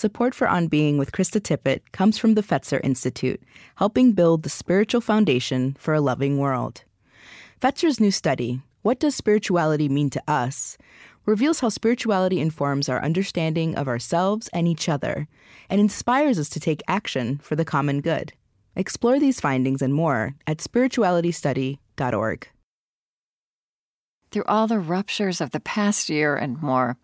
Support for On Being with Krista Tippett comes from the Fetzer Institute, helping build the spiritual foundation for a loving world. Fetzer's new study, What Does Spirituality Mean to Us? reveals how spirituality informs our understanding of ourselves and each other and inspires us to take action for the common good. Explore these findings and more at spiritualitystudy.org. Through all the ruptures of the past year and more,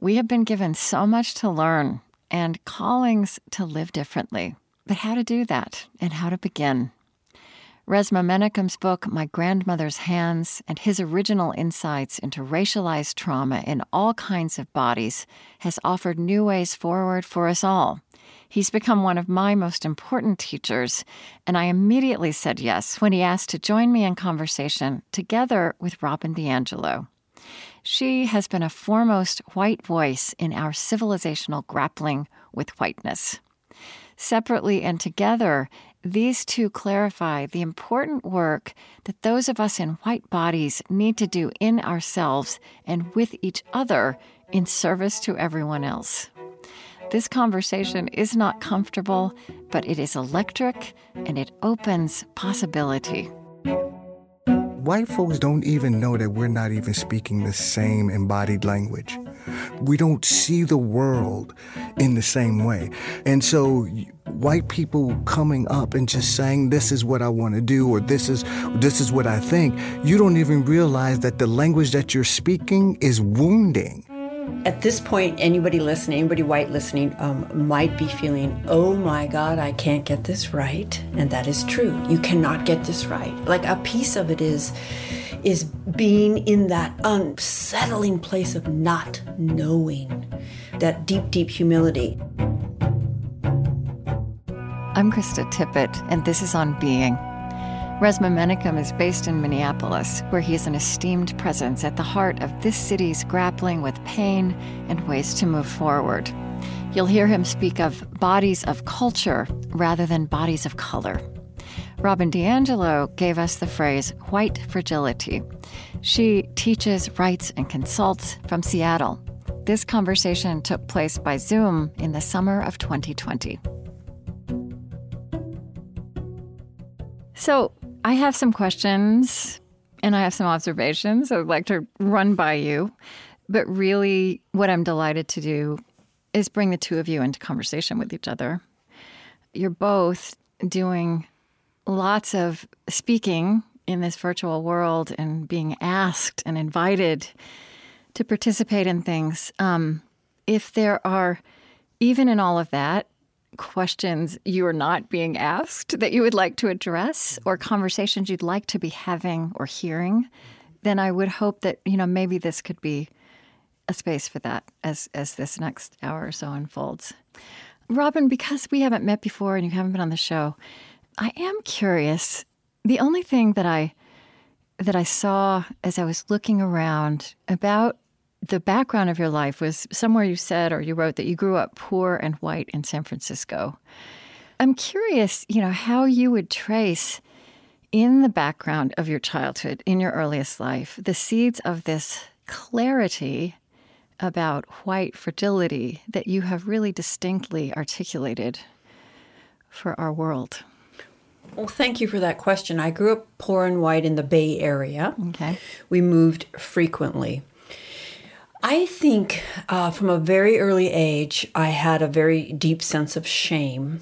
we have been given so much to learn and callings to live differently. But how to do that and how to begin? Resmaa Menakem's book, My Grandmother's Hands, and his original insights into racialized trauma in all kinds of bodies has offered new ways forward for us all. He's become one of my most important teachers, and I immediately said yes when he asked to join me in conversation together with Robin DiAngelo. She has been a foremost white voice in our civilizational grappling with whiteness. Separately and together, these two clarify the important work that those of us in white bodies need to do in ourselves and with each other in service to everyone else. This conversation is not comfortable, but it is electric and it opens possibility white folks don't even know that we're not even speaking the same embodied language. We don't see the world in the same way. And so white people coming up and just saying this is what I want to do or this is this is what I think, you don't even realize that the language that you're speaking is wounding. At this point, anybody listening, anybody white listening, um, might be feeling, oh my God, I can't get this right. And that is true. You cannot get this right. Like a piece of it is, is being in that unsettling place of not knowing, that deep, deep humility. I'm Krista Tippett, and this is On Being. Resmaa Menakem is based in Minneapolis, where he is an esteemed presence at the heart of this city's grappling with pain and ways to move forward. You'll hear him speak of bodies of culture rather than bodies of color. Robin DiAngelo gave us the phrase white fragility. She teaches, writes, and consults from Seattle. This conversation took place by Zoom in the summer of 2020. So, I have some questions and I have some observations I'd like to run by you. But really, what I'm delighted to do is bring the two of you into conversation with each other. You're both doing lots of speaking in this virtual world and being asked and invited to participate in things. Um, if there are, even in all of that, questions you are not being asked that you would like to address or conversations you'd like to be having or hearing, then I would hope that, you know, maybe this could be a space for that as as this next hour or so unfolds. Robin, because we haven't met before and you haven't been on the show, I am curious. The only thing that I that I saw as I was looking around about the background of your life was somewhere you said or you wrote that you grew up poor and white in San Francisco. I'm curious, you know, how you would trace in the background of your childhood, in your earliest life, the seeds of this clarity about white fragility that you have really distinctly articulated for our world. Well, thank you for that question. I grew up poor and white in the Bay Area. Okay. We moved frequently. I think uh, from a very early age, I had a very deep sense of shame.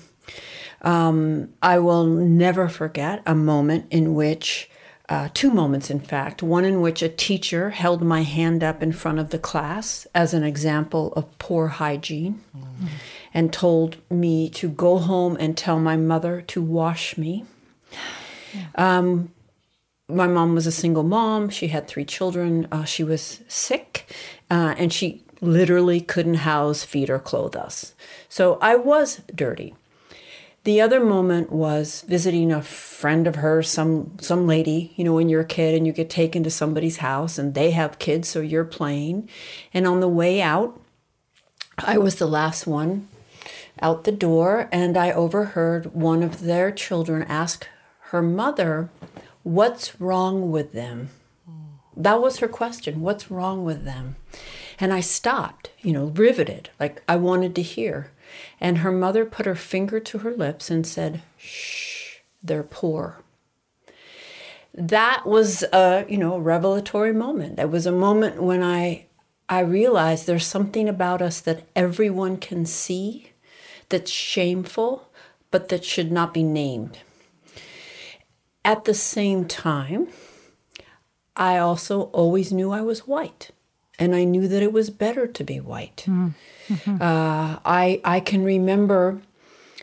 Um, I will never forget a moment in which, uh, two moments in fact, one in which a teacher held my hand up in front of the class as an example of poor hygiene mm-hmm. and told me to go home and tell my mother to wash me. Yeah. Um, my mom was a single mom. She had three children. Uh, she was sick, uh, and she literally couldn't house, feed, or clothe us. So I was dirty. The other moment was visiting a friend of hers, some some lady. You know, when you're a kid and you get taken to somebody's house, and they have kids, so you're playing. And on the way out, I was the last one out the door, and I overheard one of their children ask her mother What's wrong with them? That was her question. What's wrong with them? And I stopped, you know, riveted, like I wanted to hear. And her mother put her finger to her lips and said, Shh, they're poor. That was a, you know, revelatory moment. It was a moment when I I realized there's something about us that everyone can see that's shameful, but that should not be named. At the same time, I also always knew I was white, and I knew that it was better to be white. Mm-hmm. Uh, I I can remember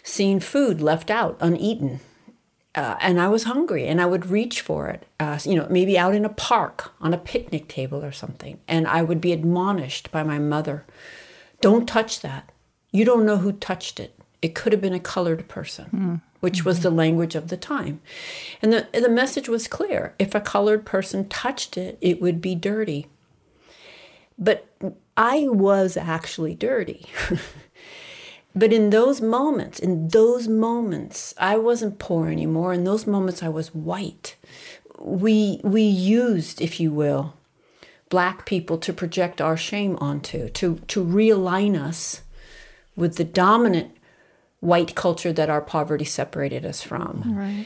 seeing food left out uneaten, uh, and I was hungry, and I would reach for it. Uh, you know, maybe out in a park on a picnic table or something, and I would be admonished by my mother, "Don't touch that. You don't know who touched it. It could have been a colored person." Mm which was the language of the time. And the, the message was clear if a colored person touched it, it would be dirty. But I was actually dirty. but in those moments, in those moments, I wasn't poor anymore. In those moments, I was white. We, we used, if you will, black people to project our shame onto, to, to realign us with the dominant white culture that our poverty separated us from. Right.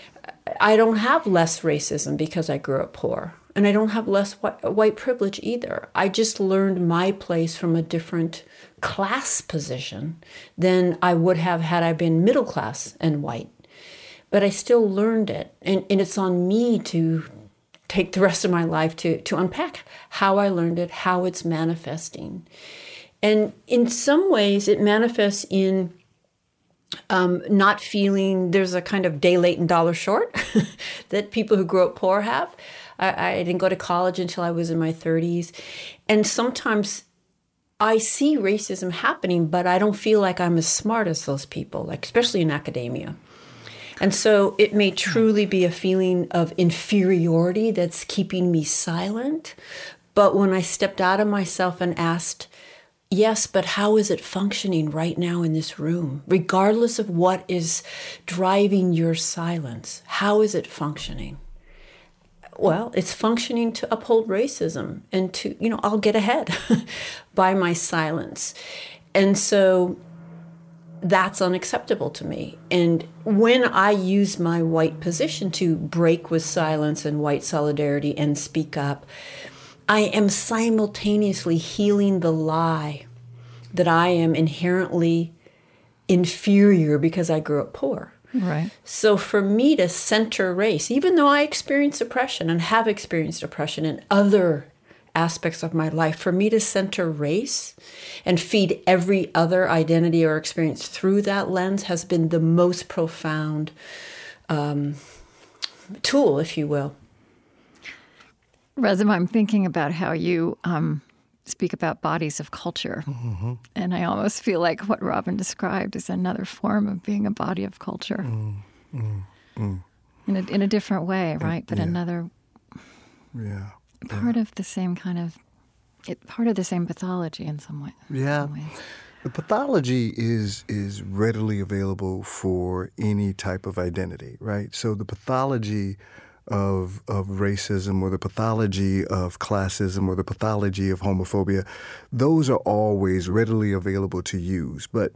I don't have less racism because I grew up poor. And I don't have less white, white privilege either. I just learned my place from a different class position than I would have had I been middle class and white. But I still learned it. And, and it's on me to take the rest of my life to, to unpack how I learned it, how it's manifesting. And in some ways, it manifests in um, not feeling there's a kind of day late and dollar short that people who grew up poor have. I, I didn't go to college until I was in my 30s. And sometimes I see racism happening, but I don't feel like I'm as smart as those people, like especially in academia. And so it may truly be a feeling of inferiority that's keeping me silent. But when I stepped out of myself and asked, Yes, but how is it functioning right now in this room? Regardless of what is driving your silence, how is it functioning? Well, it's functioning to uphold racism and to, you know, I'll get ahead by my silence. And so that's unacceptable to me. And when I use my white position to break with silence and white solidarity and speak up, I am simultaneously healing the lie that I am inherently inferior because I grew up poor. Right. So for me to center race, even though I experienced oppression and have experienced oppression in other aspects of my life, for me to center race and feed every other identity or experience through that lens has been the most profound um, tool, if you will. Resmaa, I'm thinking about how you um, speak about bodies of culture. Mm-hmm. And I almost feel like what Robin described is another form of being a body of culture. Mm, mm, mm. In, a, in a different way, right? But yeah. another yeah. part yeah. of the same kind of, it, part of the same pathology in some way. Yeah. Some the pathology is is readily available for any type of identity, right? So the pathology of of racism or the pathology of classism or the pathology of homophobia, those are always readily available to use. But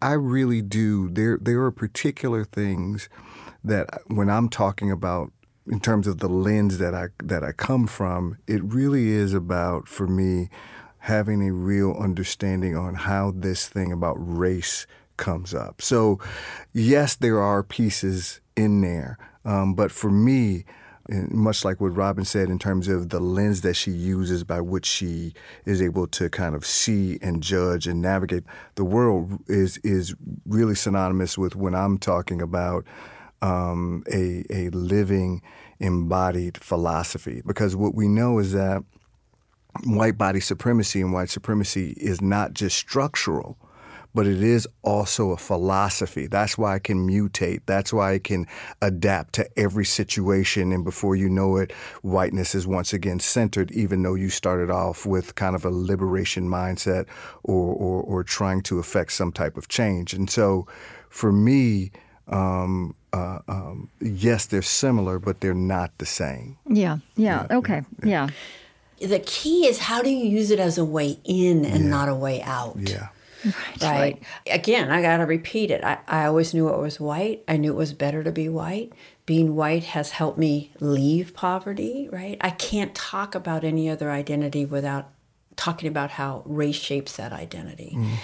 I really do there there are particular things that when I'm talking about in terms of the lens that I that I come from, it really is about for me having a real understanding on how this thing about race comes up. So, yes, there are pieces in there um, but for me, much like what Robin said in terms of the lens that she uses by which she is able to kind of see and judge and navigate the world is is really synonymous with when I'm talking about um, a a living embodied philosophy. Because what we know is that white body supremacy and white supremacy is not just structural but it is also a philosophy. That's why it can mutate. That's why it can adapt to every situation. And before you know it, whiteness is once again centered, even though you started off with kind of a liberation mindset or, or, or trying to affect some type of change. And so for me, um, uh, um, yes, they're similar, but they're not the same. Yeah, yeah, yeah okay, yeah. yeah. The key is how do you use it as a way in and yeah. not a way out? Yeah. Right. right. Again, I got to repeat it. I, I always knew it was white. I knew it was better to be white. Being white has helped me leave poverty, right? I can't talk about any other identity without talking about how race shapes that identity. Mm.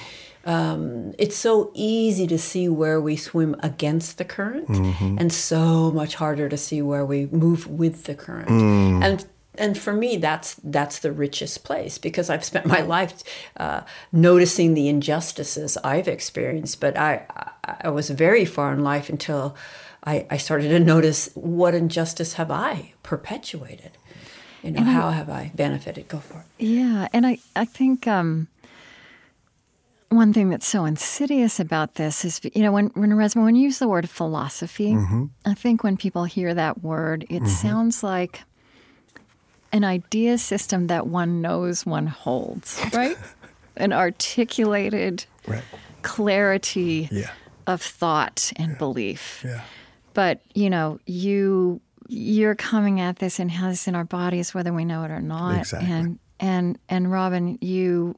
Um, it's so easy to see where we swim against the current, mm-hmm. and so much harder to see where we move with the current. Mm. And and for me, that's that's the richest place because I've spent my life uh, noticing the injustices I've experienced. But I I was very far in life until I, I started to notice what injustice have I perpetuated. You know, and how I, have I benefited? Go for it. Yeah, and I I think. Um, one thing that's so insidious about this is, you know, when when Resmaa, when you use the word philosophy, mm-hmm. I think when people hear that word, it mm-hmm. sounds like an idea system that one knows one holds, right? an articulated right. clarity yeah. of thought and yeah. belief. Yeah. But, you know, you you're coming at this and has in our bodies whether we know it or not. Exactly. And and and Robin, you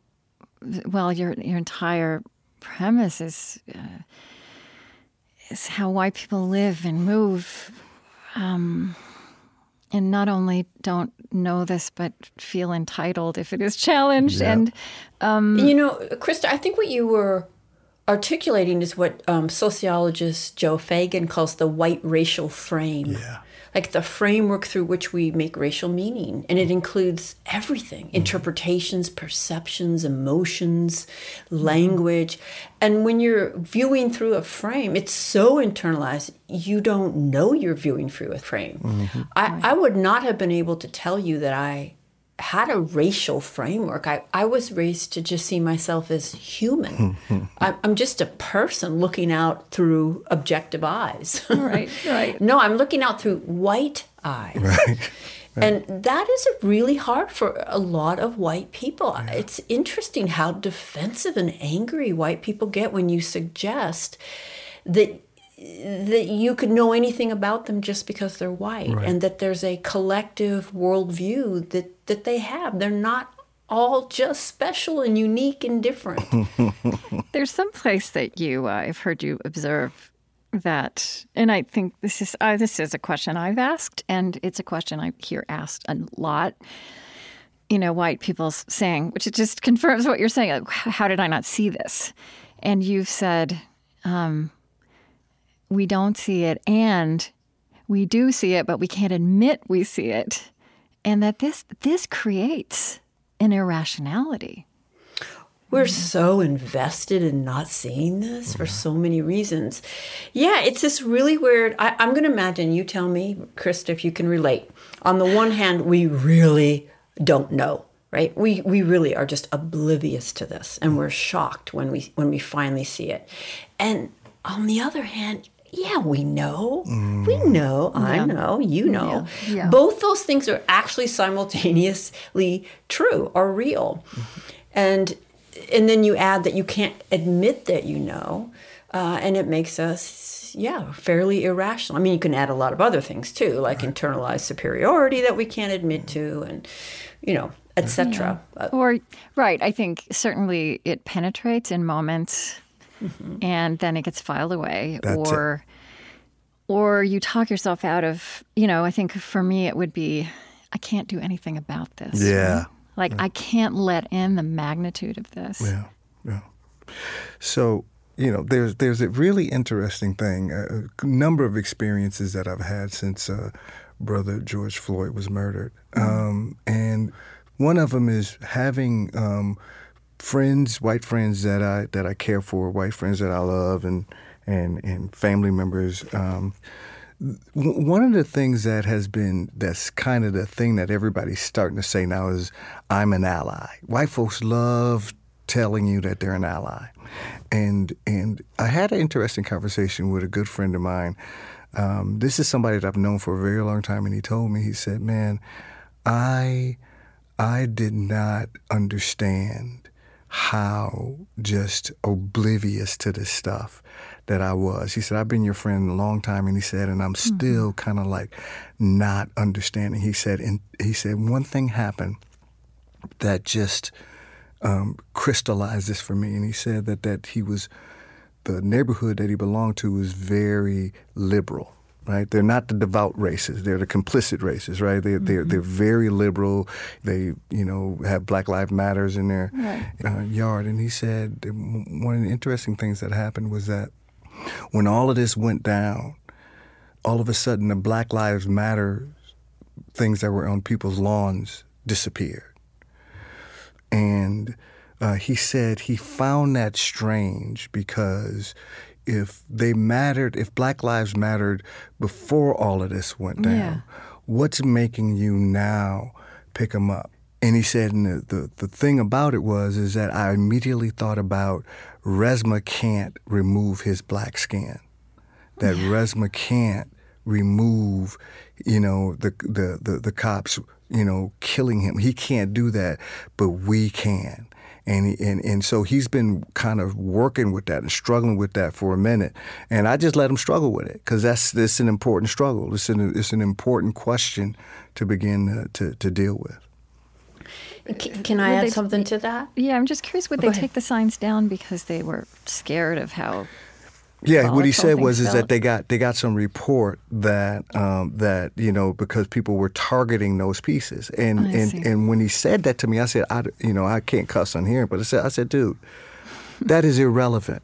well, your your entire premise is uh, is how white people live and move. Um, and not only don't know this, but feel entitled if it is challenged. Yeah. And um, you know, Krista, I think what you were articulating is what um, sociologist Joe Feagin calls the white racial frame. Yeah like the framework through which we make racial meaning. And it includes everything mm-hmm. interpretations, perceptions, emotions, language. And when you're viewing through a frame, it's so internalized, you don't know you're viewing through a frame. Mm-hmm. I, I would not have been able to tell you that I had a racial framework. I, I was raised to just see myself as human. I'm just a person looking out through objective eyes. right, right. No, I'm looking out through white eyes. Right. Right. And that is really hard for a lot of white people. Yeah. It's interesting how defensive and angry white people get when you suggest that that you could know anything about them just because they're white right. and that there's a collective worldview that, that they have. They're not all just special and unique and different. there's some place that you, uh, I've heard you observe that, and I think this is uh, this is a question I've asked, and it's a question I hear asked a lot. You know, white people saying, which it just confirms what you're saying. Like, how did I not see this? And you've said, um, we don't see it and we do see it but we can't admit we see it and that this this creates an irrationality we're so invested in not seeing this for so many reasons. Yeah, it's this really weird. I, am going to imagine you tell me, Krista, if you can relate. On the one hand, we really don't know, right? We we really are just oblivious to this, and we're shocked when we when we finally see it. And on the other hand, yeah, we know. Mm. We know. I yeah. know. You know. Yeah. Yeah. Both those things are actually simultaneously true or real. Mm-hmm. And and then you add that you can't admit that you know, uh, and it makes us yeah fairly irrational. I mean, you can add a lot of other things too, like right. internalized superiority that we can't admit to, and you know, etc. Yeah. Or right, I think certainly it penetrates in moments mm-hmm. and then it gets filed away That's or it. or you talk yourself out of you know i think for me it would be i can't do anything about this yeah right? like yeah. i can't let in the magnitude of this yeah yeah so you know there's there's a really interesting thing a, number of experiences that i've had since uh, brother george floyd was murdered mm-hmm. um, and one of them is having um, friends, white friends that I that I care for, white friends that I love, and and and family members. Um, one of the things that has been that's kind of the thing that everybody's starting to say now is I'm an ally. White folks love telling you that they're an ally, and and I had an interesting conversation with a good friend of mine. Um, this is somebody that I've known for a very long time, and he told me he said, "Man, I." I did not understand how just oblivious to this stuff that I was. He said, I've been your friend a long time, and he said, and I'm mm-hmm. still kind of like not understanding. He said, and he said, one thing happened that just um, crystallized this for me. And he said that that he was the neighborhood that he belonged to was very liberal. Right, they're not the devout races; they're the complicit races. Right, they're mm-hmm. they're, they're very liberal. They you know have Black Lives Matters in their right. uh, yard. And he said one of the interesting things that happened was that when all of this went down, all of a sudden the Black Lives Matter things that were on people's lawns disappeared. And uh, he said he found that strange because if they mattered, if Black Lives mattered before all of this went down, yeah. what's making you now pick them up? And he said, and the, the, the thing about it was, is that I immediately thought about Resmaa can't remove his black skin. That yeah. Resmaa can't remove, you know, the, the, the, the cops, you know, killing him. He can't do that, but we can. And, and and so he's been kind of working with that and struggling with that for a minute, and I just let him struggle with it because that's this an important struggle. It's an it's an important question to begin to, to, to deal with. Can, can I add something to that? Yeah, I'm just curious. Would oh, they take the signs down because they were scared of how? Yeah, what he said was is that they got they got some report that um, that you know because people were targeting those pieces, and I and see. and when he said that to me, I said I you know I can't cuss on here, but I said I said dude, that is irrelevant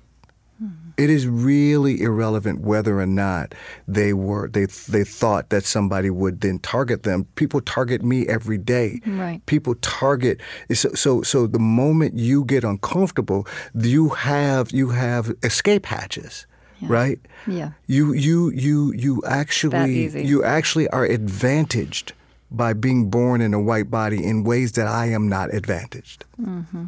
it is really irrelevant whether or not they were they they thought that somebody would then target them. People target me every day. Right. People target so so so the moment you get uncomfortable, you have you have escape hatches. Yeah. Right? Yeah. You you you you actually you actually are advantaged by being born in a white body in ways that I am not advantaged. Mm-hmm.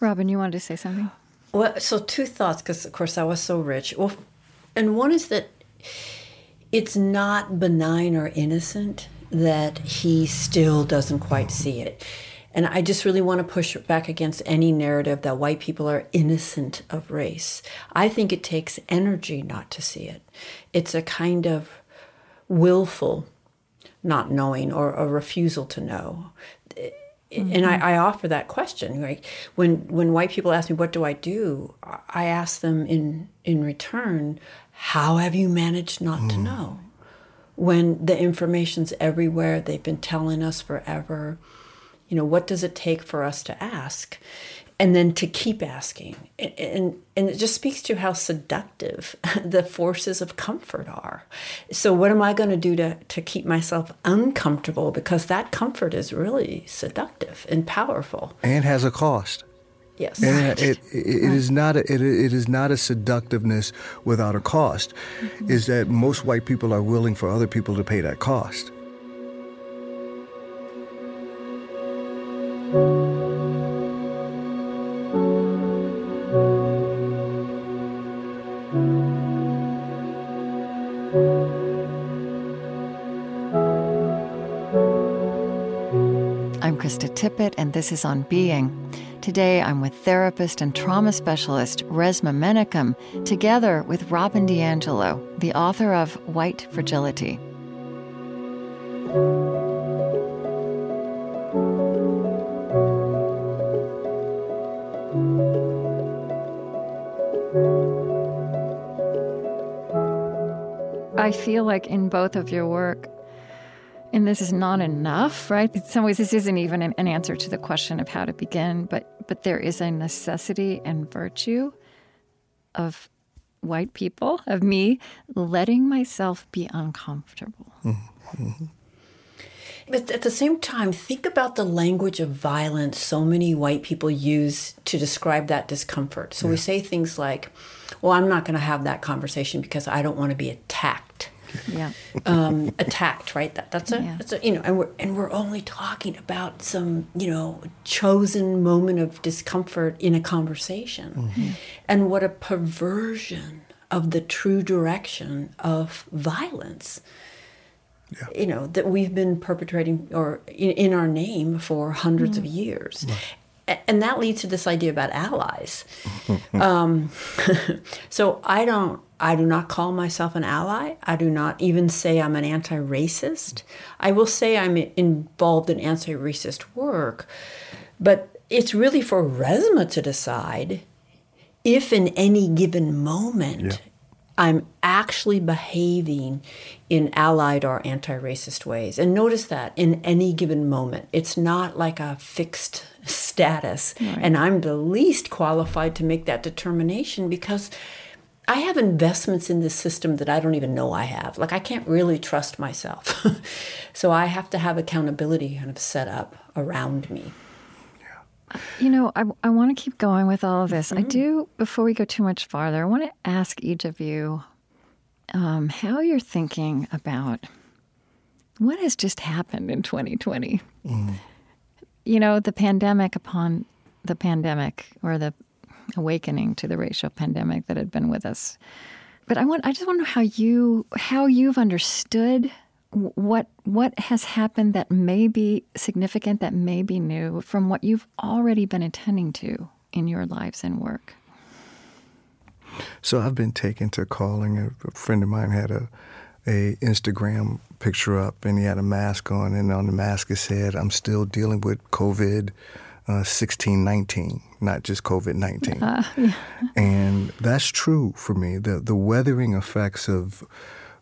Robin, you wanted to say something? Well, so two thoughts, because of course I was so rich. Well, and one is that it's not benign or innocent that he still doesn't quite see it. And I just really want to push back against any narrative that white people are innocent of race. I think it takes energy not to see it. It's a kind of willful not knowing or a refusal to know. Mm-hmm. And I. I, offer that question. Like when when white people ask me, "What do I do?" I ask them in in return, "How have you managed not mm. to know?" When the information's everywhere, they've been telling us forever. You know, what does it take for us to ask? and then to keep asking and, and, and it just speaks to how seductive the forces of comfort are so what am i going to do to, to keep myself uncomfortable because that comfort is really seductive and powerful and has a cost Yes, and it, it, it is not a, it, it is not a seductiveness without a cost. Mm-hmm. Is that most white people are willing for other people to pay that cost. Krista Tippett, and this is On Being. Today, I'm with therapist and trauma specialist Resmaa Menakem, together with Robin DiAngelo, the author of White Fragility. I feel like in both of your work, and this is not enough, right? In some ways, this isn't even an, an answer to the question of how to begin, but but there is a necessity and virtue of white people, of me, letting myself be uncomfortable. Mm-hmm. But at the same time, think about the language of violence so many white people use to describe that discomfort. So yeah. we say things like, well, I'm not going to have that conversation because I don't want to be attacked yeah. um, attacked, right? That, that's a, yeah. that's a, you know, and we're and we're only talking about some, you know, chosen moment of discomfort in a conversation, mm-hmm. and what a perversion of the true direction of violence. Yeah. You know that we've been perpetrating or in, in our name for hundreds mm-hmm. of years. Right. and that leads to this idea about allies. um, so I don't, I do not call myself an ally. I do not even say I'm an anti-racist. I will say I'm involved in anti-racist work, but it's really for Resmaa to decide if in any given moment yeah. I'm actually behaving in allied or anti racist ways. And notice that in any given moment, it's not like a fixed status. Right. And I'm the least qualified to make that determination because I have investments in this system that I don't even know I have. Like, I can't really trust myself. so I have to have accountability kind of set up around me. You know, I, I want to keep going with all of this. Mm-hmm. I do, before we go too much farther, I want to ask each of you um, how you're thinking about what has just happened in 2020. Mm. You know, the pandemic upon the pandemic or the awakening to the racial pandemic that had been with us. But I want I just want to know how you how you've understood what what has happened that may be significant, that may be new from what you've already been attending to in your lives and work? So I've been taken to calling. A friend of mine had a a Instagram picture up, and he had a mask on, and on the mask it said, "I'm still dealing with COVID." Uh, 1619, not just COVID 19. Uh, yeah. And that's true for me. The, the weathering effects of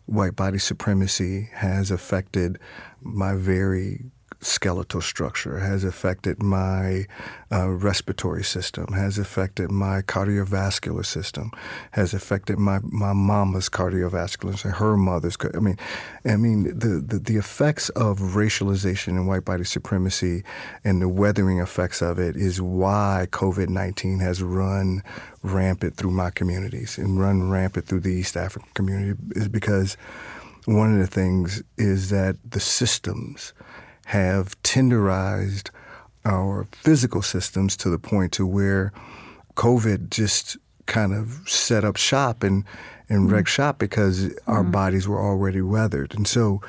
white body supremacy has affected my very skeletal structure, has affected my uh, respiratory system, has affected my cardiovascular system, has affected my, my mama's cardiovascular system, her mother's. I mean, I mean the, the, the effects of racialization and white body supremacy and the weathering effects of it is why COVID nineteen has run rampant through my communities and run rampant through the East African community is because one of the things is that the systems have tenderized our physical systems to the point to where COVID just kind of set up shop and and mm. wrecked shop because our mm. bodies were already weathered. And so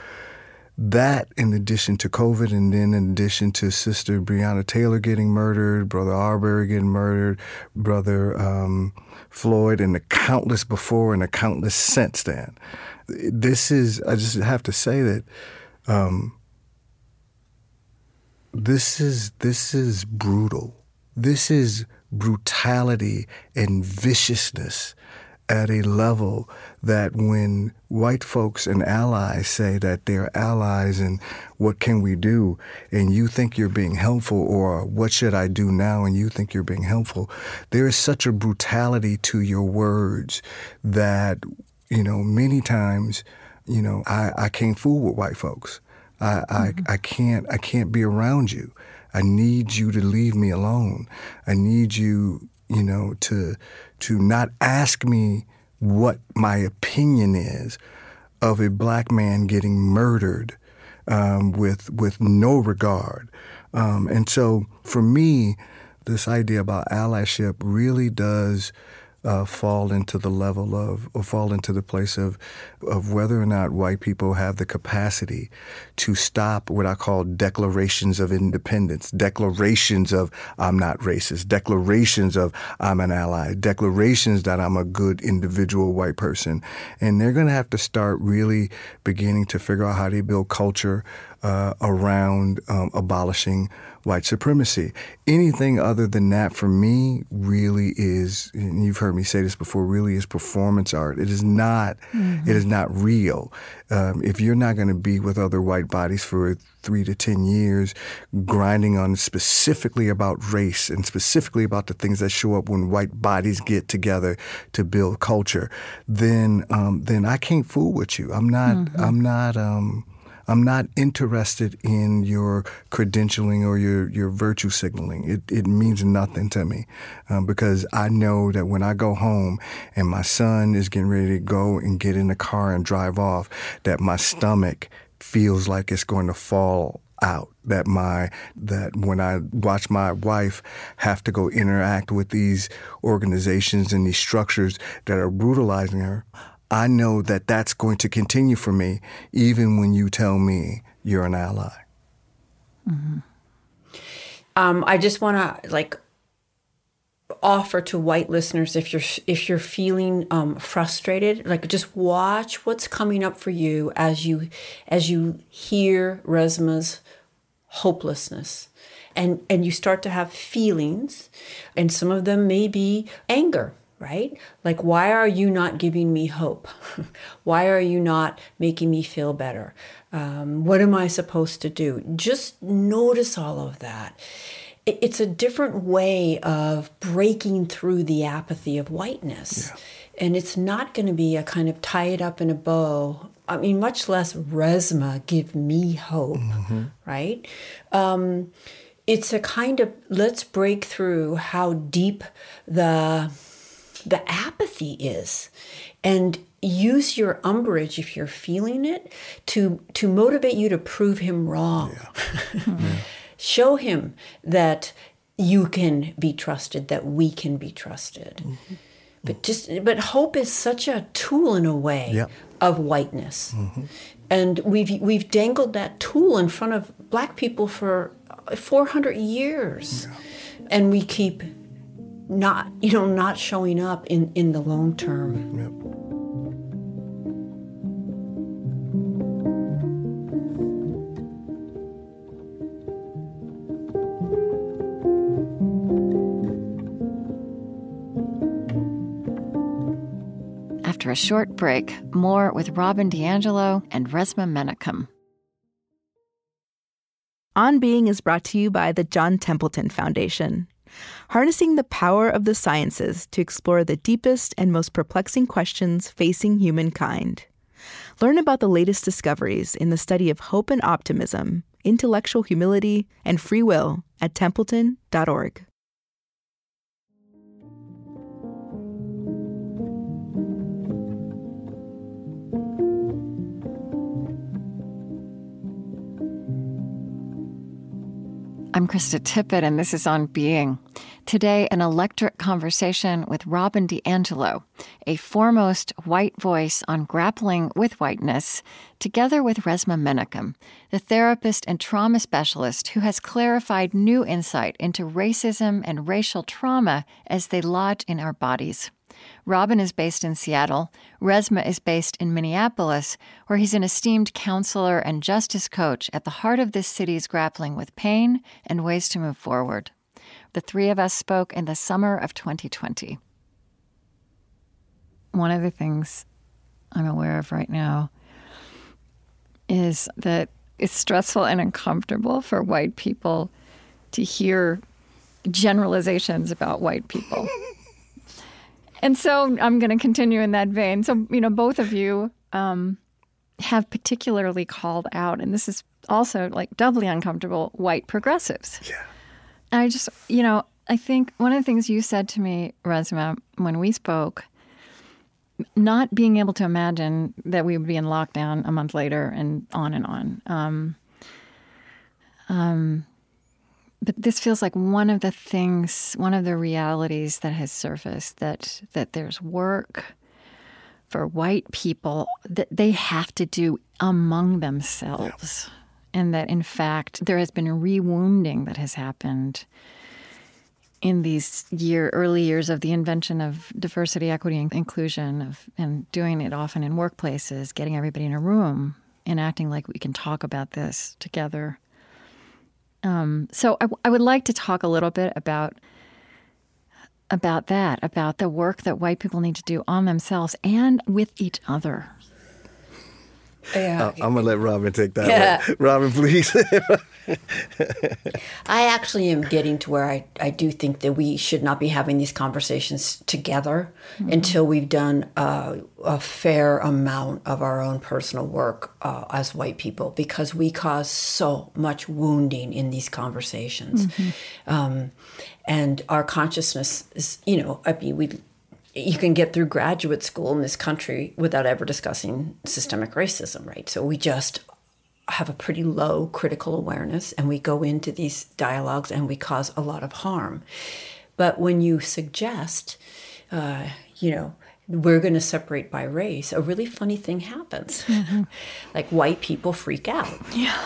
that in addition to COVID and then in addition to Sister Breonna Taylor getting murdered, Brother Arbery getting murdered, Brother um, Floyd and the countless before and the countless since then. This is I just have to say that um, this is this is brutal. This is brutality and viciousness at a level that when white folks and allies say that they're allies and what can we do? And you think you're being helpful or what should I do now? And you think you're being helpful. There is such a brutality to your words that you know many times you know I, I can't fool with white folks I, mm-hmm. I, I can't I can't be around you. I need you to leave me alone. I need you, you know, to to not ask me what my opinion is of a black man getting murdered um, with with no regard. Um, and so for me, this idea about allyship really does uh, fall into the level of, or fall into the place of, of whether or not white people have the capacity to stop what I call declarations of independence, declarations of I'm not racist, declarations of I'm an ally, declarations that I'm a good individual white person. And they're going to have to start really beginning to figure out how they build culture uh, around um, abolishing white supremacy. Anything other than that for me really is, and you've heard me say this before, really is performance art. It is not, mm-hmm. it is not real. Um, if you're not going to be with other white bodies for three to 10 years, grinding on specifically about race and specifically about the things that show up when white bodies get together to build culture, then, um, then I can't fool with you. I'm not, mm-hmm. I'm not, um, I'm not interested in your credentialing or your, your virtue signaling. It, it means nothing to me um, because I know that when I go home and my son is getting ready to go and get in the car and drive off, that my stomach feels like it's going to fall out that my that when I watch my wife have to go interact with these organizations and these structures that are brutalizing her I know that that's going to continue for me, even when you tell me you're an ally. Mm-hmm. um, I just want to like offer to white listeners if you're if you're feeling um, frustrated like just watch what's coming up for you as you as you hear Resmaa's hopelessness and and you start to have feelings and some of them may be anger right like why are you not giving me hope why are you not making me feel better um, what am i supposed to do just notice all of that it's a different way of breaking through the apathy of whiteness. Yeah. And it's not going to be a kind of tie it up in a bow. I mean, much less Resmaa, give me hope, mm-hmm. right? Um, it's a kind of let's break through how deep the the apathy is and use your umbrage if you're feeling it to to motivate you to prove him wrong yeah. yeah. Show him that you can be trusted, that we can be trusted. Mm-hmm. But just but hope is such a tool in a way yep. of whiteness. Mm-hmm. And we've we've dangled that tool in front of black people for 400 years. Yeah. And we keep not you know not showing up in in the long term. Yep. After a short break, more with Robin DiAngelo and Resmaa Menakem. On Being is brought to you by the John Templeton Foundation, harnessing the power of the sciences to explore the deepest and most perplexing questions facing humankind. Learn about the latest discoveries in the study of hope and optimism, intellectual humility, and free will at templeton.org. I'm Krista Tippett, and this is On Being. Today, an electric conversation with Robin DiAngelo, a foremost white voice on grappling with whiteness, together with Resmaa Menakem, the therapist and trauma specialist who has clarified new insight into racism and racial trauma as they lodge in our bodies. Robin is based in Seattle. Resmaa is based in Minneapolis, where he's an esteemed counselor and justice coach at the heart of this city's grappling with pain and ways to move forward. The three of us spoke in the summer of 2020. One of the things I'm aware of right now is that it's stressful and uncomfortable for white people to hear generalizations about white people. And so I'm going to continue in that vein. So, you know, both of you um, have particularly called out, and this is also like doubly uncomfortable, white progressives. Yeah. And I just, you know, I think one of the things you said to me, Resmaa, when we spoke, not being able to imagine that we would be in lockdown a month later and on and on. Um, um, but this feels like one of the things, one of the realities that has surfaced that that there's work for white people that they have to do among themselves. And that in fact there has been a rewounding that has happened in these year early years of the invention of diversity, equity, and inclusion of and doing it often in workplaces, getting everybody in a room and acting like we can talk about this together um, so I, I would like to talk a little bit about about that, about the work that white people need to do on themselves and with each other. Yeah. I'm gonna let Robin take that. Yeah. One. Robin, please. I actually am getting to where I, I do think that we should not be having these conversations together mm-hmm. until we've done uh, a fair amount of our own personal work uh, as white people because we cause so much wounding in these conversations. Mm-hmm. Um, and our consciousness is, you know, I mean, we you can get through graduate school in this country without ever discussing systemic racism, right? So we just have a pretty low critical awareness and we go into these dialogues and we cause a lot of harm. But when you suggest, uh, you know, we're going to separate by race, a really funny thing happens. Mm-hmm. like white people freak out. Yeah.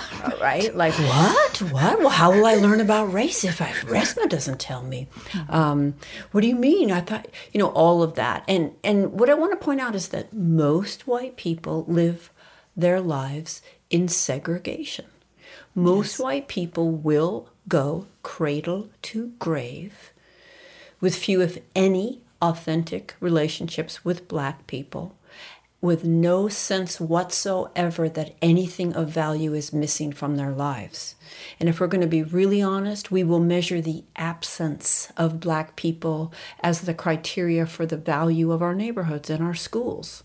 Right? Like, what? What? Well, how will I learn about race if I, Resmaa doesn't tell me? Mm-hmm. Um, what do you mean? I thought, you know, all of that. And, and what I want to point out is that most white people live their lives in segregation. Most yes. white people will go cradle to grave with few, if any, authentic relationships with black people with no sense whatsoever that anything of value is missing from their lives. And if we're going to be really honest, we will measure the absence of black people as the criteria for the value of our neighborhoods and our schools.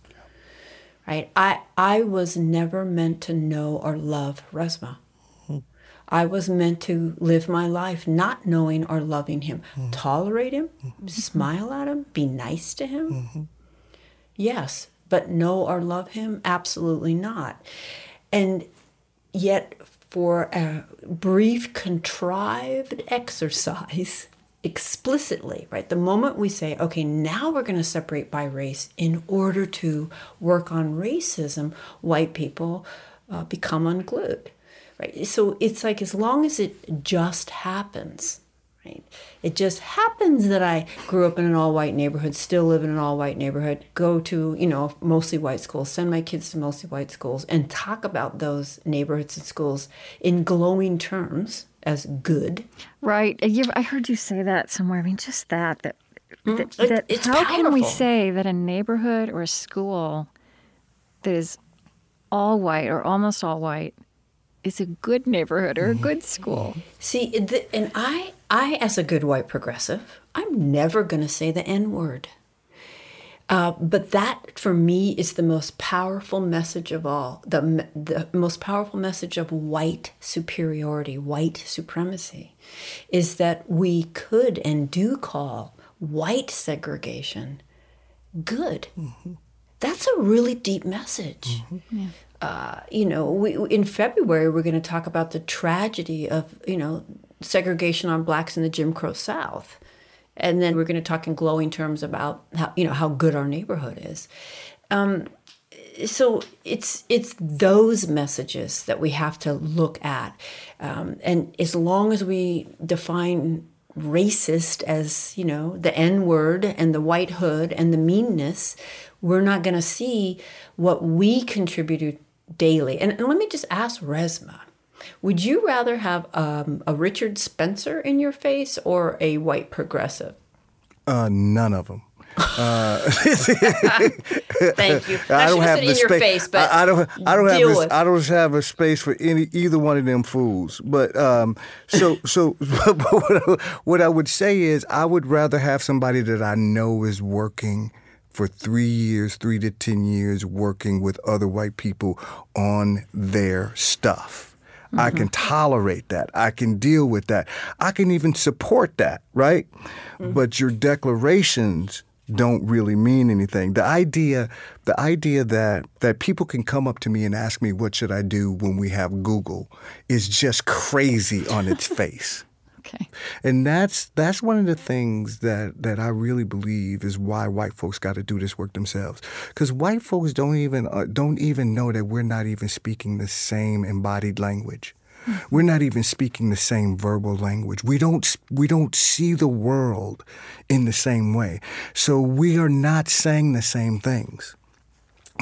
Right? I I was never meant to know or love Resmaa. I was meant to live my life not knowing or loving him, mm-hmm. tolerate him, mm-hmm. smile at him, be nice to him. Mm-hmm. Yes, but know or love him? Absolutely not. And yet, for a brief, contrived exercise, explicitly, right? The moment we say, okay, now we're going to separate by race in order to work on racism, white people uh, become unglued right? So it's like as long as it just happens, right? It just happens that I grew up in an all-white neighborhood, still live in an all-white neighborhood, go to you know mostly white schools, send my kids to mostly white schools, and talk about those neighborhoods and schools in glowing terms as good. Right. I heard you say that somewhere. I mean, just that that. Mm, that, that how powerful. can we say that a neighborhood or a school that is all white or almost all white is a good neighborhood or a good school. See, and I, I as a good white progressive, I'm never going to say the N word. Uh, but that, for me, is the most powerful message of all. The, the most powerful message of white superiority, white supremacy, is that we could and do call white segregation good. Mm-hmm. That's a really deep message. Mm-hmm. Yeah uh, you know, we, in February we're going to talk about the tragedy of you know segregation on blacks in the Jim Crow South, and then we're going to talk in glowing terms about how you know how good our neighborhood is. Um, so it's it's those messages that we have to look at, um, and as long as we define racist as you know the N word and the white hood and the meanness, we're not going to see what we contributed daily. And, and let me just ask Resmaa would you rather have um, a Richard Spencer in your face or a white progressive? Uh, none of them. Uh, Thank you. I, don't have the space. face, I, I don't. I don't have. This, I don't have a space for any either one of them fools. But um, so so what I, what I would say is I would rather have somebody that I know is working for three years, three to 10 years, working with other white people on their stuff. Mm-hmm. I can tolerate that. I can deal with that. I can even support that, right? Mm-hmm. But your declarations don't really mean anything. The idea, the idea that that people can come up to me and ask me what should I do when we have Google is just crazy on its face. Okay. And that's that's one of the things that that I really believe is why white folks got to do this work themselves. Because white folks don't even uh, don't even know that we're not even speaking the same embodied language. We're not even speaking the same verbal language. We don't we don't see the world in the same way. So we are not saying the same things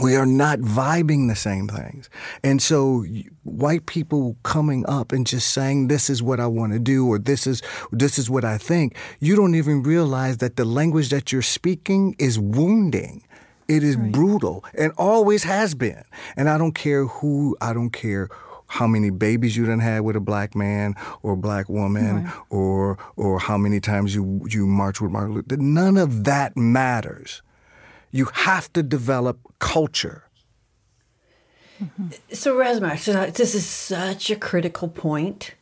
we are not vibing the same things. And so white people coming up and just saying this is what I want to do or this is this is what I think, you don't even realize that the language that you're speaking is wounding. It is right. brutal and always has been. And I don't care who, I don't care how many babies you done had with a black man or a black woman right. or or how many times you you march with Martin Luther. None of that matters. You have to develop culture. Mm-hmm. So, Resmaa, this is such a critical point.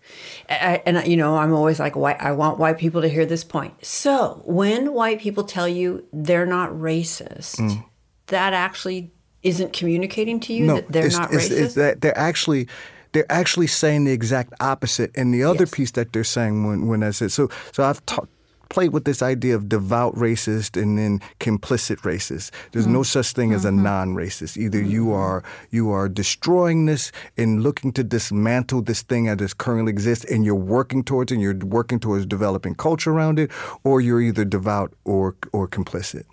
I, and, you know, I'm always like, why, I want white people to hear this point. So, when white people tell you they're not racist, mm. that actually isn't communicating to you no, that they're it's, not it's, racist? It's that they're actually they're actually saying the exact opposite. And the other yes. piece that they're saying when when I said so so I've talked played with this idea of devout racist and then complicit racist. There's mm. no such thing as a mm-hmm. non-racist. Either mm-hmm. you are you are destroying this and looking to dismantle this thing as currently exists, and you're working towards it, and you're working towards developing culture around it, or you're either devout or or complicit.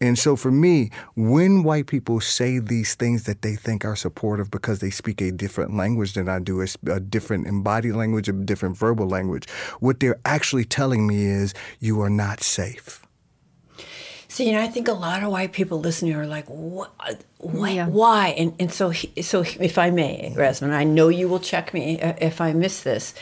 And so for me, when white people say these things that they think are supportive because they speak a different language than I do, a different embodied language, a different verbal language, what they're actually telling me is you are not safe. See, know, I think a lot of white people listening are like, what, what yeah. why? And, and so, so if I may, Resmaa, I know you will check me uh, if I miss this.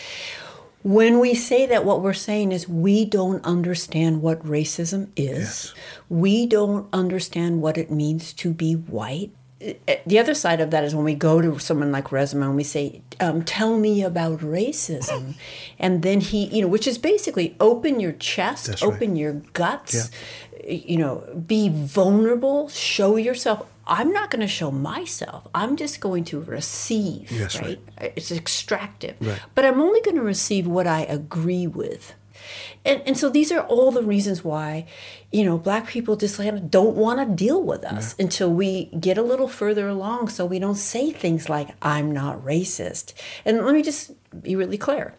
When we say that, what we're saying is we don't understand what racism is. Yes. We don't understand what it means to be white. Uh, the other side of that is when we go to someone like Resmaa and we say, um, "Tell me about racism," and then he, you know, which is basically open your chest, That's open right. your guts, yeah. you know, be vulnerable, show yourself. I'm not going to show myself. I'm just going to receive. Yes, right? right? It's extractive, right. but I'm only going to receive what I agree with. And, and so these are all the reasons why, you know, black people just don't want to deal with us yeah. until we get a little further along so we don't say things like, I'm not racist. And let me just be really clear.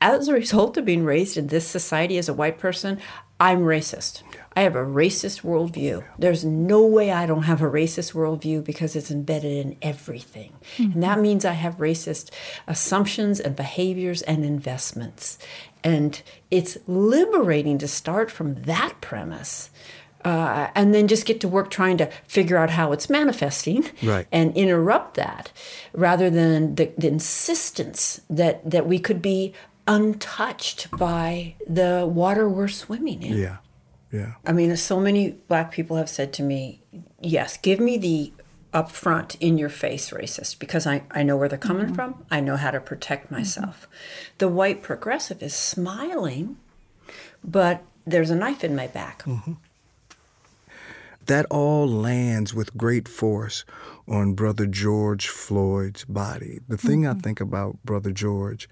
As a result of being raised in this society as a white person, I'm racist. Yeah. I have a racist worldview. There's no way I don't have a racist worldview because it's embedded in everything. Mm-hmm. And that means I have racist assumptions and behaviors and investments. And it's liberating to start from that premise. Uh, and then just get to work trying to figure out how it's manifesting right. and interrupt that rather than the, the insistence that, that we could be untouched by the water we're swimming in. Yeah. Yeah. I mean, so many black people have said to me, yes, give me the upfront in your face racist because I, I know where they're coming mm-hmm. from. I know how to protect mm-hmm. myself. Mm-hmm. The white progressive is smiling, but there's a knife in my back. Mm-hmm. That all lands with great force on Brother George Floyd's body. The thing I mm-hmm. think about Brother George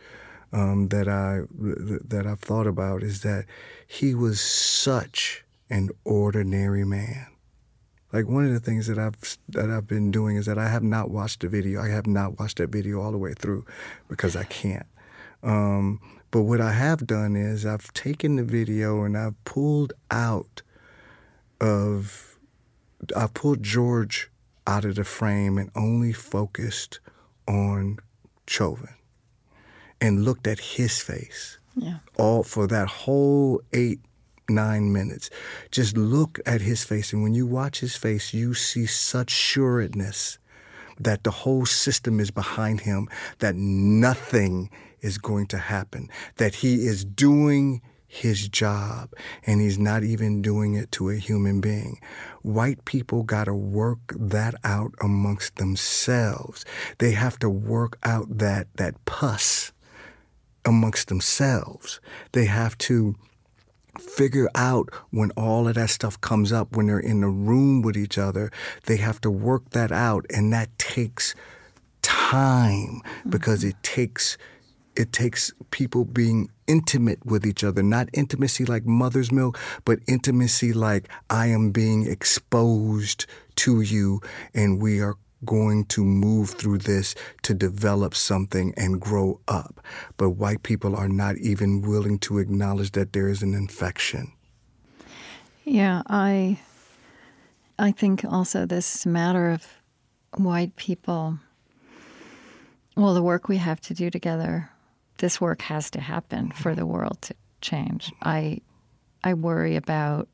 um, that I that I've thought about is that he was such an ordinary man. Like one of the things that I've that I've been doing is that I have not watched the video. I have not watched that video all the way through because I can't. Um, but what I have done is I've taken the video and I've pulled out of I've pulled George out of the frame and only focused on Chauvin and looked at his face. Yeah. All for that whole eight, nine minutes. Just look at his face. And when you watch his face, you see such sureness that the whole system is behind him, that nothing is going to happen, that he is doing his job and he's not even doing it to a human being. White people got to work that out amongst themselves. They have to work out that that pus amongst themselves. They have to figure out when all of that stuff comes up, when they're in the room with each other, they have to work that out. And that takes time because it takes it takes people being intimate with each other, not intimacy like mother's milk, but intimacy like I am being exposed to you and we are going to move through this to develop something and grow up. But white people are not even willing to acknowledge that there is an infection. Yeah, I I think also this matter of white people well, the work we have to do together, this work has to happen for the world to change. I I worry about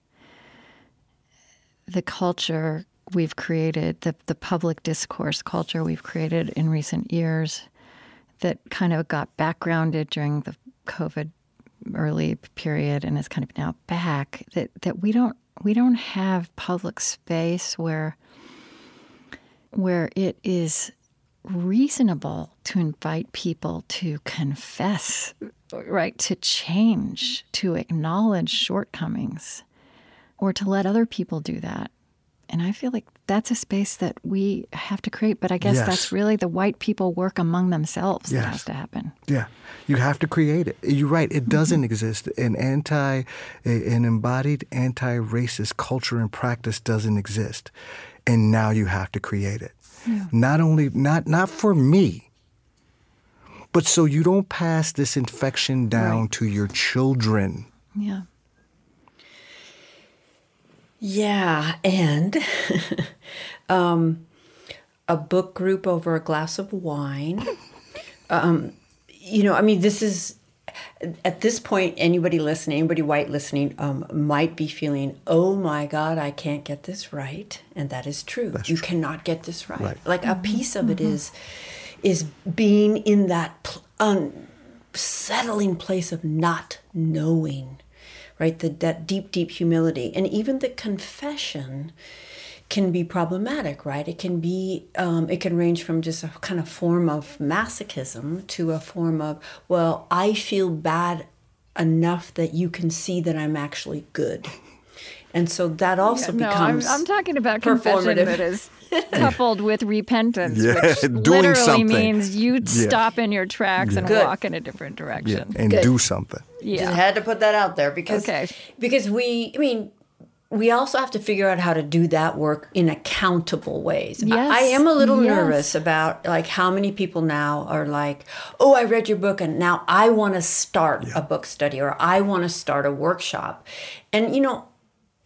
the culture we've created, the, the public discourse culture we've created in recent years that kind of got backgrounded during the COVID early period and is kind of now back, that, that we don't we don't have public space where where it is reasonable to invite people to confess, right, to change, to acknowledge shortcomings, or to let other people do that And I feel like that's a space that we have to create. But I guess Yes. that's really the white people work among themselves that Yes. has to happen. Yeah, you have to create it. You're right. Mm-hmm. It doesn't exist. An anti, an embodied anti-racist culture and practice doesn't exist, and now you have to create it. Not only not not for me, but so you don't pass this infection down Right. to your children. Yeah. Yeah, and um, a book group over a glass of wine. Um, you know, I mean, this is at this point, anybody listening, anybody white listening, um, might be feeling, "Oh my God, I can't get this right," and that is true. you cannot get this right. Right. Like a piece of it is is being in that pl- unsettling place of not knowing right? The, that deep, deep humility. And even the confession can be problematic, right? It can be, um, it can range from just a kind of form of masochism to a form of, well, I feel bad enough that you can see that I'm actually good. And so that also no, I'm, becomes. I'm talking about confession performative. that is coupled with repentance, Yeah, which doing literally something. means you Yeah. stop in your tracks and Good. walk in a different Yeah, direction. and Good. do something. Yeah. Just had to put that out there because Okay. because we I mean we also have to figure out how to do that work in accountable ways. I- Yes. I, am a little Yes. nervous about like how many people now are like, "Oh, I read your book and now I want to start a book study or I want to start a workshop." And you know,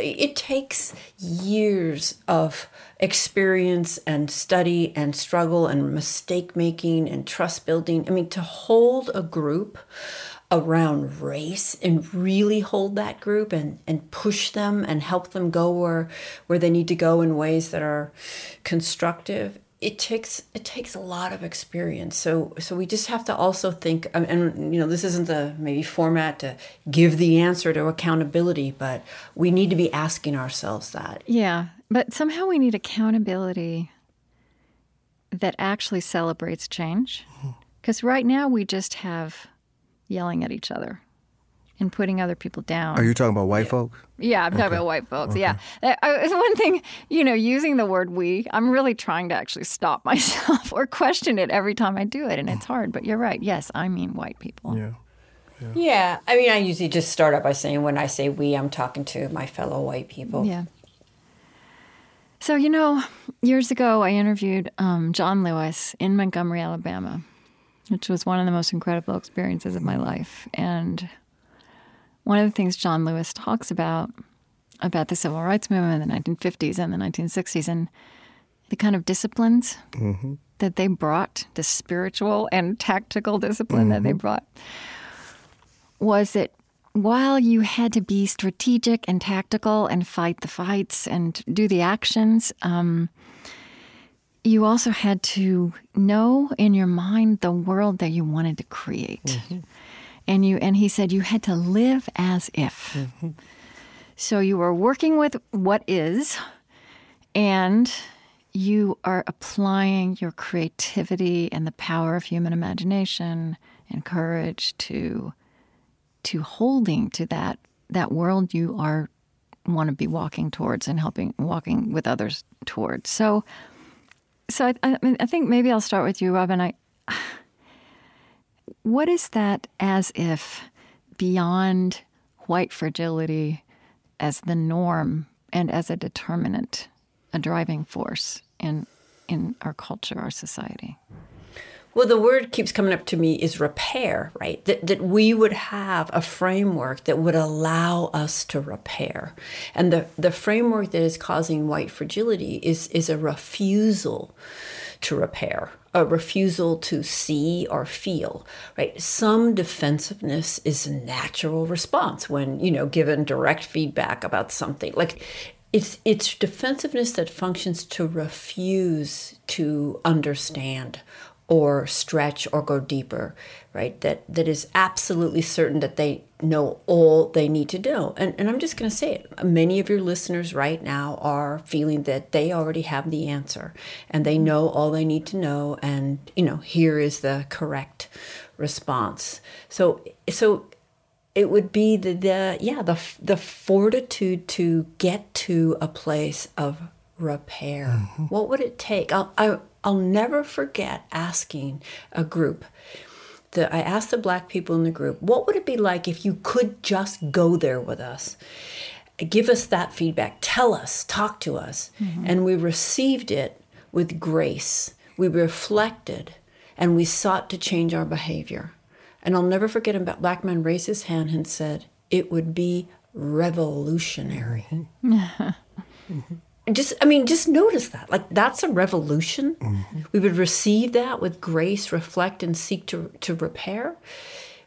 it takes years of experience and study and struggle and mistake making and trust building. I mean, to hold a group around race and really hold that group and, and push them and help them go where where they need to go in ways that are constructive it takes it takes a lot of experience. So so we just have to also think and, and you know this isn't the maybe format to give the answer to accountability but we need to be asking ourselves that. Yeah, but somehow we need accountability that actually celebrates change. Mm-hmm. Because right now we just have yelling at each other and putting other people down. Are you talking about white folks? yeah, I'm talking about white folks. Yeah. Uh, I- one thing, you know, using the word we, I'm really trying to actually stop myself or question it every time I do it. And it's hard, but you're right. Yes, I mean white people. Yeah. yeah i mean i usually just start out by saying when i say we i'm talking to my fellow white people Yeah. So, you know, years ago, I interviewed um, John Lewis in Montgomery, Alabama, which was one of the most incredible experiences of my life. And one of the things John Lewis talks about, about the civil rights movement in the 1950s and the 1960s, and the kind of disciplines mm-hmm. that they brought, the spiritual and tactical discipline that they mm-hmm. brought, was that while you had to be strategic and tactical and fight the fights and do the actions, um, you also had to know in your mind the world that you wanted to create. Mm-hmm. And you and he said you had to live as if. Mm-hmm. So you are working with what is, and you are applying your creativity and the power of human imagination and courage to to holding to that that world you are want to be walking towards and helping walking with others towards. So so I, I, mean, I think maybe I'll start with you, Robin. I what is that as if beyond white fragility as the norm and as a determinant, a driving force in in our culture, our society? Well, the word keeps coming up to me is repair, right? That, that we would have a framework that would allow us to repair. And the, the framework that is causing white fragility is, is a refusal to repair, a refusal to see or feel, right? Some defensiveness is a natural response when, you know, given direct feedback about something. Like it's it's defensiveness that functions to refuse to understand or stretch or go deeper, right? That that is absolutely certain that they know all they need to know. And and I'm just going to say it. Many of your listeners right now are feeling that they already have the answer and they know all they need to know and you know, here is the correct response. So so it would be the, the yeah the the fortitude to get to a place of repair? Mm-hmm. What would it take? I'll, I, will i will never forget asking a group. The, I asked the black people in the group, what would it be like if you could just go there with us? Give us that feedback. Tell us, talk to us. Mm-hmm. And we received it with grace. We reflected and we sought to change our behavior. And I'll never forget him. Black man raised his hand and said, It would be revolutionary. Mm-hmm. Just, I mean, just notice that. Like, that's a revolution. Mm-hmm. We would receive that with grace, reflect, and seek to, to repair.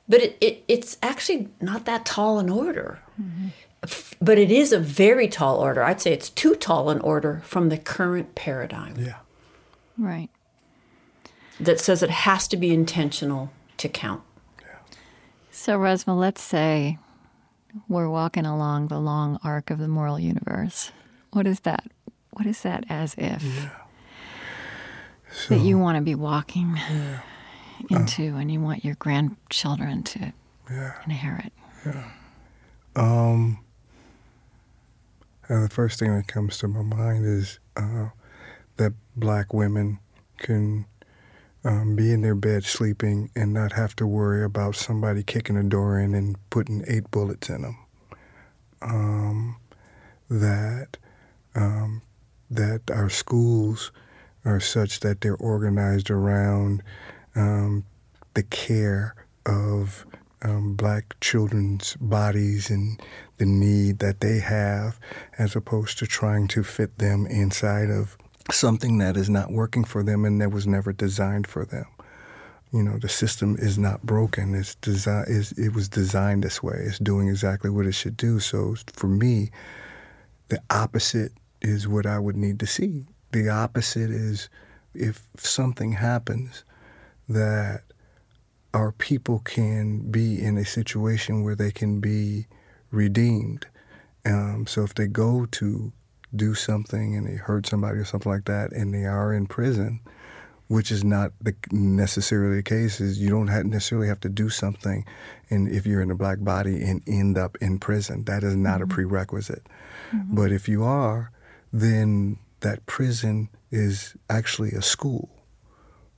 But it, it, it's actually not that tall an order. Mm-hmm. But it is a very tall order. I'd say it's too tall an order from the current paradigm. Yeah. Right. That says it has to be intentional to count. yeah. So, Resmaa, let's say we're walking along the long arc of the moral universe. What is that? What is that as if yeah. so, that you want to be walking yeah. into uh, and you want your grandchildren to yeah. inherit? Yeah. Um, the first thing that comes to my mind is uh, that black women can um, be in their bed sleeping and not have to worry about somebody kicking a door in and putting eight bullets in them. Um, that um, that our schools are such that they're organized around um, the care of um, black children's bodies and the need that they have, as opposed to trying to fit them inside of something that is not working for them and that was never designed for them. You know, the system is not broken. It's design. It was designed this way. It's doing exactly what it should do. So for me, the opposite is what I would need to see. The opposite is if something happens that our people can be in a situation where they can be redeemed. Um, so if they go to do something and they hurt somebody or something like that and they are in prison, which is not the, necessarily the case, is you don't have necessarily have to do something and if you're in a black body and end up in prison. That is not mm-hmm. a prerequisite. Mm-hmm. But if you are, then that prison is actually a school.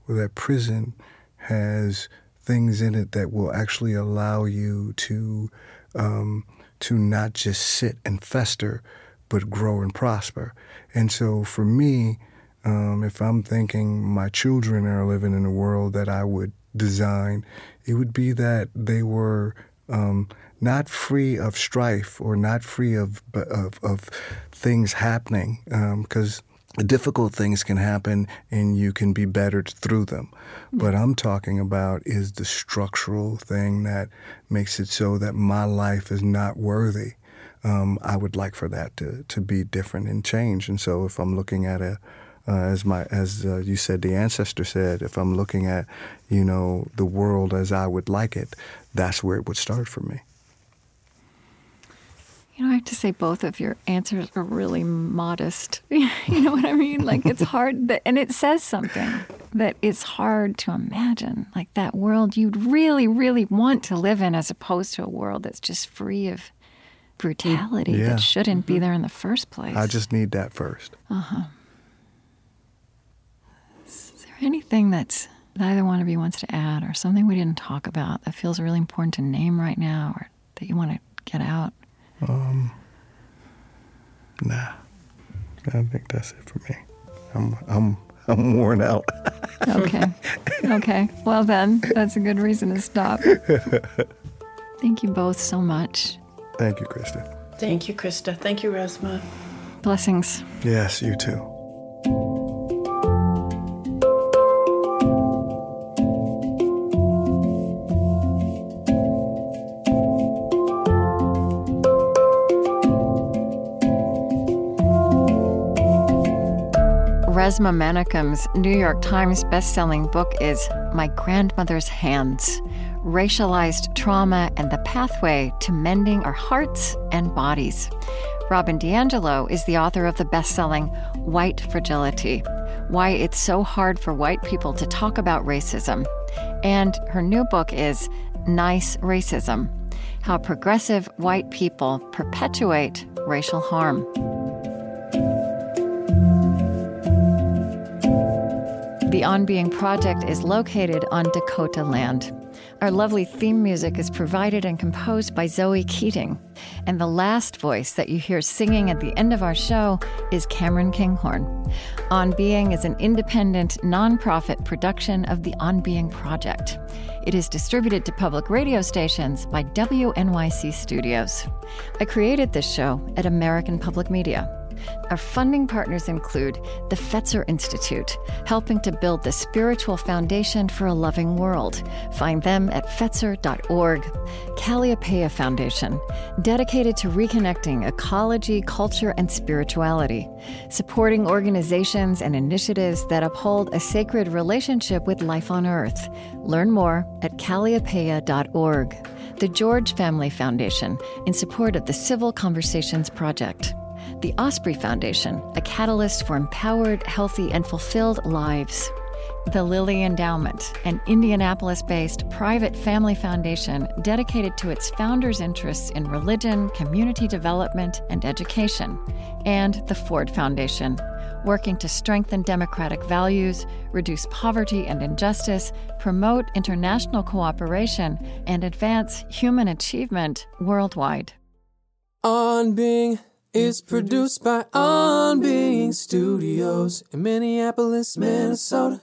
Where that prison has things in it that will actually allow you to um, to not just sit and fester, but grow and prosper. And so for me, um, if I'm thinking my children are living in a world that I would design, it would be that they were um, not free of strife or not free of of, of things happening, because um, difficult things can happen and you can be bettered through them. Mm-hmm. What I'm talking about is the structural thing that makes it so that my life is not worthy um, I would like for that to, to be different and change. And so if I'm looking at a, uh, as my as uh, you said, the ancestor said, if I'm looking at, you know, the world as I would like it, that's where it would start for me. You know, I have to say both of your answers are really modest. you know what I mean? Like it's hard, that, and it says something that it's hard to imagine, like that world you'd really, really want to live in, as opposed to a world that's just free of brutality yeah. that shouldn't mm-hmm. be there in the first place. I just need that first. Uh huh. Is there anything that's that either one of you wants to add, or something we didn't talk about that feels really important to name right now, or that you want to get out? Um, nah. I think that's it for me. I'm I'm I'm worn out. okay. Okay. Well then, that's a good reason to stop. Thank you both so much. Thank you, Krista. Thank you, Krista. Thank you, Resmaa. Blessings. Yes, you too. Resmaa Menakem's New York Times bestselling book is My Grandmother's Hands racialized trauma and the pathway to mending our hearts and bodies. Robin DiAngelo is the author of the best selling White Fragility Why It's So Hard for White People to Talk About Racism. And her new book is Nice Racism How Progressive White People Perpetuate Racial Harm. The On Being Project is located on Dakota land. Our lovely theme music is provided and composed by Zoe Keating. And the last voice that you hear singing at the end of our show is Cameron Kinghorn. On Being is an independent, nonprofit production of the On Being Project. It is distributed to public radio stations by WNYC Studios. I created this show at American Public Media. Our funding partners include the Fetzer Institute, helping to build the spiritual foundation for a loving world. Find them at fetzer.org. Kalliopeia Foundation, dedicated to reconnecting ecology, culture, and spirituality, supporting organizations and initiatives that uphold a sacred relationship with life on Earth. Learn more at kalliopeia.org. The George Family Foundation, in support of the Civil Conversations Project the Osprey Foundation, a catalyst for empowered, healthy, and fulfilled lives. The Lilly Endowment, an Indianapolis based private family foundation dedicated to its founders' interests in religion, community development, and education. And the Ford Foundation, working to strengthen democratic values, reduce poverty and injustice, promote international cooperation, and advance human achievement worldwide. On being is produced by On Being Studios in Minneapolis, Minnesota.